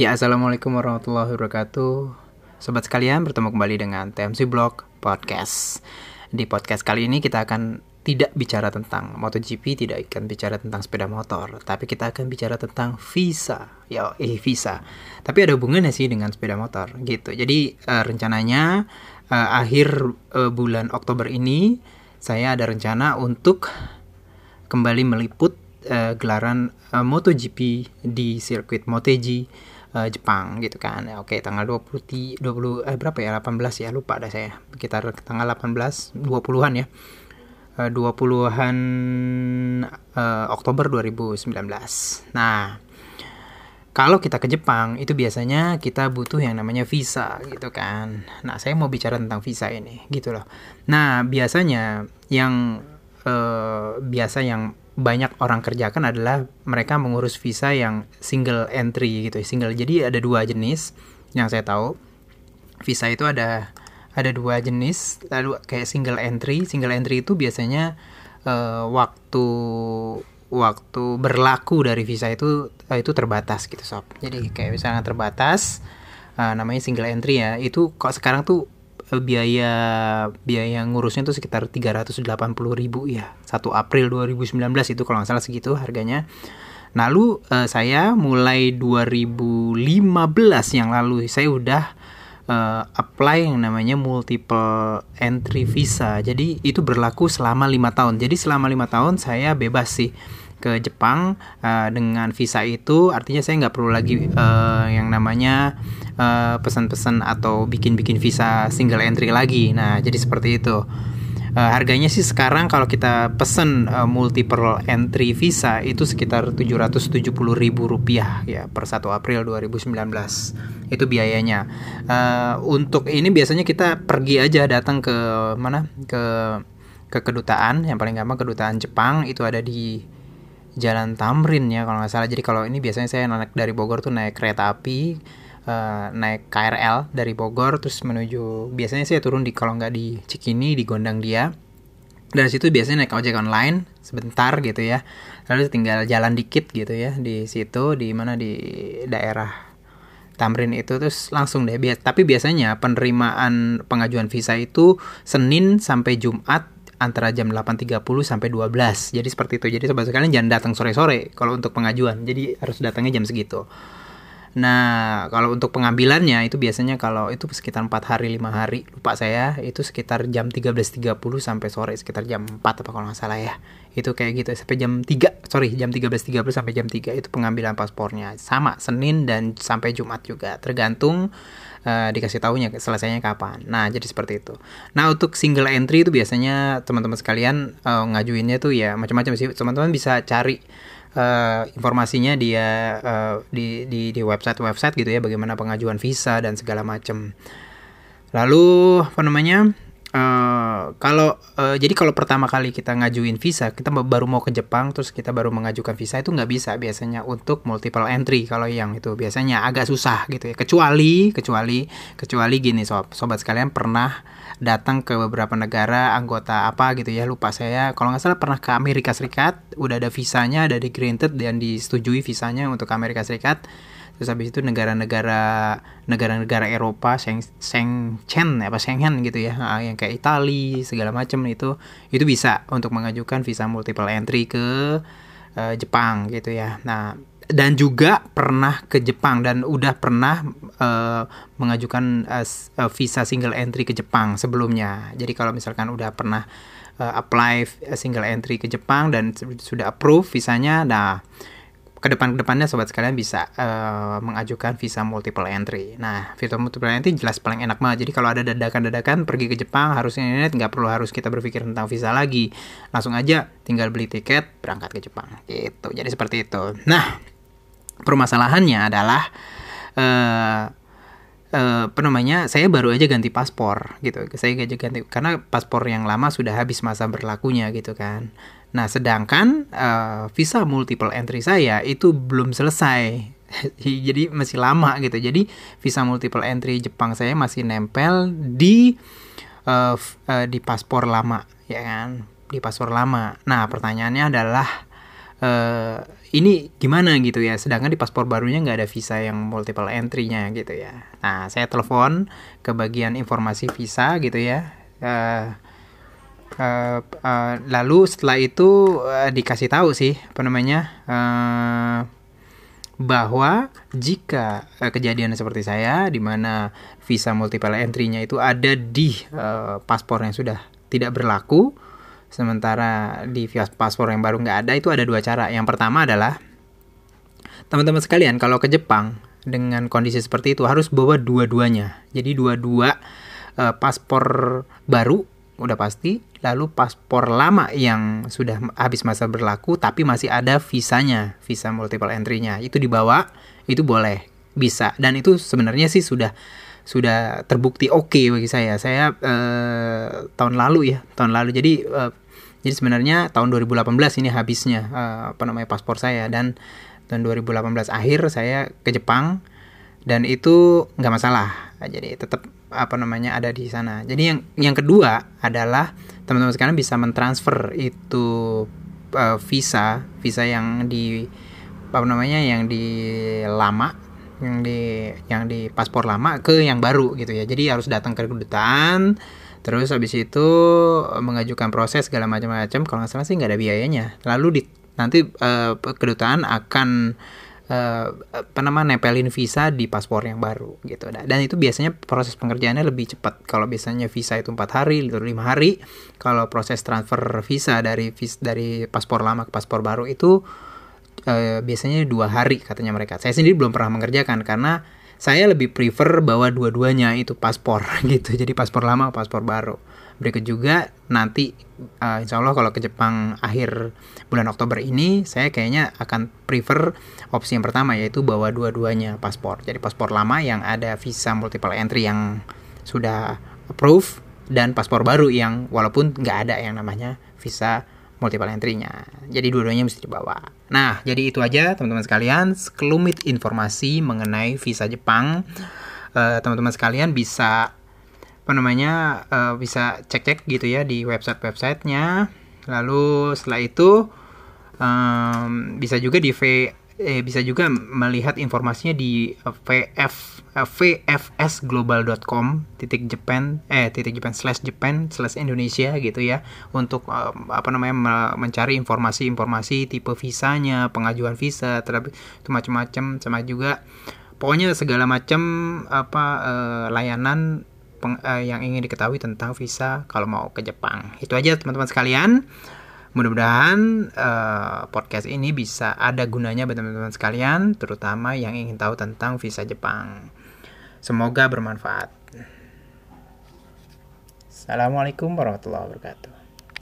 Ya, Assalamualaikum warahmatullahi wabarakatuh. Sobat sekalian, bertemu kembali dengan TMC Blog Podcast. Di podcast kali ini kita akan tidak bicara tentang MotoGP, tidak akan bicara tentang sepeda motor Tapi kita akan bicara tentang visa. Ya, eh visa. Tapi ada hubungannya sih dengan sepeda motor gitu. Jadi uh, rencananya uh, akhir uh, bulan Oktober ini Saya ada rencana untuk kembali meliput uh, gelaran uh, MotoGP di sirkuit Motegi uh, Jepang gitu kan. Ya, oke, tanggal 20 20 eh berapa ya? 18 ya, lupa dah saya. Sekitar tanggal 18 20-an ya. Uh, 20-an uh, Oktober 2019. Nah, kalau kita ke Jepang itu biasanya kita butuh yang namanya visa gitu kan. Nah, saya mau bicara tentang visa ini gitu loh. Nah, biasanya yang uh, biasa yang banyak orang kerjakan adalah mereka mengurus visa yang single entry gitu single. Jadi ada dua jenis yang saya tahu. Visa itu ada ada dua jenis lalu kayak single entry. Single entry itu biasanya uh, waktu waktu berlaku dari visa itu uh, itu terbatas gitu sob. Jadi kayak misalnya terbatas uh, namanya single entry ya. Itu kok sekarang tuh biaya biaya ngurusnya tuh sekitar 380 ribu ya. 1 April 2019 itu kalau nggak salah segitu harganya. Lalu uh, saya mulai 2015 yang lalu saya udah uh, apply yang namanya multiple entry visa. Jadi itu berlaku selama lima tahun. Jadi selama lima tahun saya bebas sih ke Jepang uh, dengan visa itu. Artinya saya nggak perlu lagi uh, yang namanya uh, pesan-pesan atau bikin-bikin visa single entry lagi. Nah jadi seperti itu. Uh, harganya sih sekarang kalau kita pesen uh, multiple entry visa itu sekitar 770 ribu rupiah ya per 1 April 2019 itu biayanya. Uh, untuk ini biasanya kita pergi aja datang ke mana? Ke ke kedutaan. Yang paling gampang kedutaan Jepang. Itu ada di Jalan Tamrin ya kalau nggak salah. Jadi kalau ini biasanya saya naik dari Bogor tuh naik kereta api, uh, naik KRL dari Bogor terus menuju biasanya saya turun di kalau nggak di Cikini di Gondang dia. Dari situ biasanya naik ojek online sebentar gitu ya. Lalu tinggal jalan dikit gitu ya di situ di mana di daerah Tamrin itu terus langsung deh. Tapi biasanya penerimaan pengajuan visa itu Senin sampai Jumat antara jam 8.30 sampai 12. Jadi seperti itu. Jadi sobat sekalian jangan datang sore-sore kalau untuk pengajuan. Jadi harus datangnya jam segitu. Nah, kalau untuk pengambilannya itu biasanya kalau itu sekitar 4 hari 5 hari, lupa saya, itu sekitar jam 13.30 sampai sore sekitar jam 4 apa kalau nggak salah ya. Itu kayak gitu sampai jam 3, sorry jam 13.30 sampai jam 3 itu pengambilan paspornya. Sama Senin dan sampai Jumat juga, tergantung uh, dikasih tahunya selesainya kapan. Nah, jadi seperti itu. Nah, untuk single entry itu biasanya teman-teman sekalian uh, ngajuinnya tuh ya macam-macam sih. Teman-teman bisa cari uh, informasinya dia uh, di di di website-website gitu ya bagaimana pengajuan visa dan segala macam. Lalu apa namanya? Uh, kalau uh, jadi kalau pertama kali kita ngajuin visa kita baru mau ke Jepang terus kita baru mengajukan visa itu nggak bisa biasanya untuk multiple entry kalau yang itu. Biasanya agak susah gitu ya. Kecuali kecuali kecuali gini sob sobat sekalian pernah datang ke beberapa negara anggota apa gitu ya lupa saya. Kalau nggak salah pernah ke Amerika Serikat udah ada visanya ada di granted dan disetujui visanya untuk Amerika Serikat terus habis itu negara-negara negara-negara Eropa Seng Schengen apa Schengen gitu ya ah, yang kayak Italia segala macam itu itu bisa untuk mengajukan visa multiple entry ke uh, Jepang gitu ya nah dan juga pernah ke Jepang dan udah pernah uh, mengajukan uh, visa single entry ke Jepang sebelumnya. Jadi kalau misalkan udah pernah uh, apply single entry ke Jepang dan sudah approve visanya, nah ke depan depannya sobat sekalian bisa uh, mengajukan visa multiple entry. Nah, visa multiple entry jelas paling enak banget. Jadi kalau ada dadakan-dadakan pergi ke Jepang harusnya ini nggak perlu harus kita berpikir tentang visa lagi. Langsung aja tinggal beli tiket berangkat ke Jepang. Gitu. Jadi seperti itu. Nah, permasalahannya adalah uh, uh, apa namanya saya baru aja ganti paspor gitu saya aja ganti karena paspor yang lama sudah habis masa berlakunya gitu kan nah sedangkan uh, visa multiple entry saya itu belum selesai. Jadi masih lama gitu. Jadi visa multiple entry Jepang saya masih nempel di uh, uh, di paspor lama ya kan? Di paspor lama. Nah pertanyaannya adalah uh, ini gimana gitu ya? Sedangkan di paspor barunya nggak ada visa yang multiple entry-nya gitu ya. Nah saya telepon ke bagian informasi visa gitu ya. Uh, uh, uh, lalu setelah itu uh, dikasih tahu sih apa namanya uh, bahwa jika uh, kejadian seperti saya di mana visa multiple entry-nya itu ada di uh, paspor yang sudah tidak berlaku sementara di paspor yang baru nggak ada itu ada dua cara. Yang pertama adalah teman-teman sekalian kalau ke Jepang dengan kondisi seperti itu harus bawa dua-duanya. Jadi dua-dua uh, paspor baru udah pasti lalu paspor lama yang sudah habis masa berlaku tapi masih ada visanya visa multiple entry-nya. Itu dibawa itu boleh bisa. Dan itu sebenarnya sih sudah sudah terbukti oke okay bagi saya. Saya eh, tahun lalu ya tahun lalu. Jadi eh, jadi sebenarnya tahun 2018 ini habisnya eh, apa namanya paspor saya. Dan tahun 2018 akhir saya ke Jepang dan itu nggak masalah. Jadi tetap apa namanya ada di sana. Jadi yang yang kedua adalah teman-teman sekarang bisa mentransfer itu uh, visa visa yang di apa namanya yang di lama yang di yang di paspor lama ke yang baru gitu ya. Jadi harus datang ke kedutaan terus habis itu mengajukan proses segala macam-macam. Kalau nggak salah sih nggak ada biayanya. Lalu di nanti uh, kedutaan akan uh, apa namanya nempelin visa di paspor yang baru gitu. Dan itu biasanya proses pengerjaannya lebih cepat. Kalau biasanya visa itu empat hari atau lima hari. Kalau proses transfer visa dari vis dari paspor lama ke paspor baru itu uh, biasanya dua hari katanya mereka. Saya sendiri belum pernah mengerjakan karena saya lebih prefer bawa dua-duanya itu paspor gitu. Jadi paspor lama paspor baru berikut juga nanti uh, insya Allah kalau ke Jepang akhir bulan Oktober ini saya kayaknya akan prefer opsi yang pertama yaitu bawa dua-duanya paspor jadi paspor lama yang ada visa multiple entry yang sudah approve dan paspor baru yang walaupun nggak ada yang namanya visa multiple entry-nya. Jadi dua-duanya mesti dibawa. Nah, jadi itu aja teman-teman sekalian, sekelumit informasi mengenai visa Jepang. teman uh, teman-teman sekalian bisa apa namanya uh, bisa cek-cek gitu ya di website-websitenya. Lalu setelah itu um, bisa juga di v eh, bisa juga melihat informasinya di vf uh, vfsglobal.com titik Japan eh titik Japan slash Japan slash Indonesia gitu ya untuk uh, apa namanya mencari informasi-informasi tipe visanya pengajuan visa terhadap itu macam-macam sama juga pokoknya segala macam apa uh, layanan peng, uh, yang ingin diketahui tentang visa kalau mau ke Jepang. Itu aja teman-teman sekalian. Mudah-mudahan uh, podcast ini bisa ada gunanya bagi teman-teman sekalian, terutama yang ingin tahu tentang visa Jepang. Semoga bermanfaat. Assalamualaikum warahmatullahi wabarakatuh.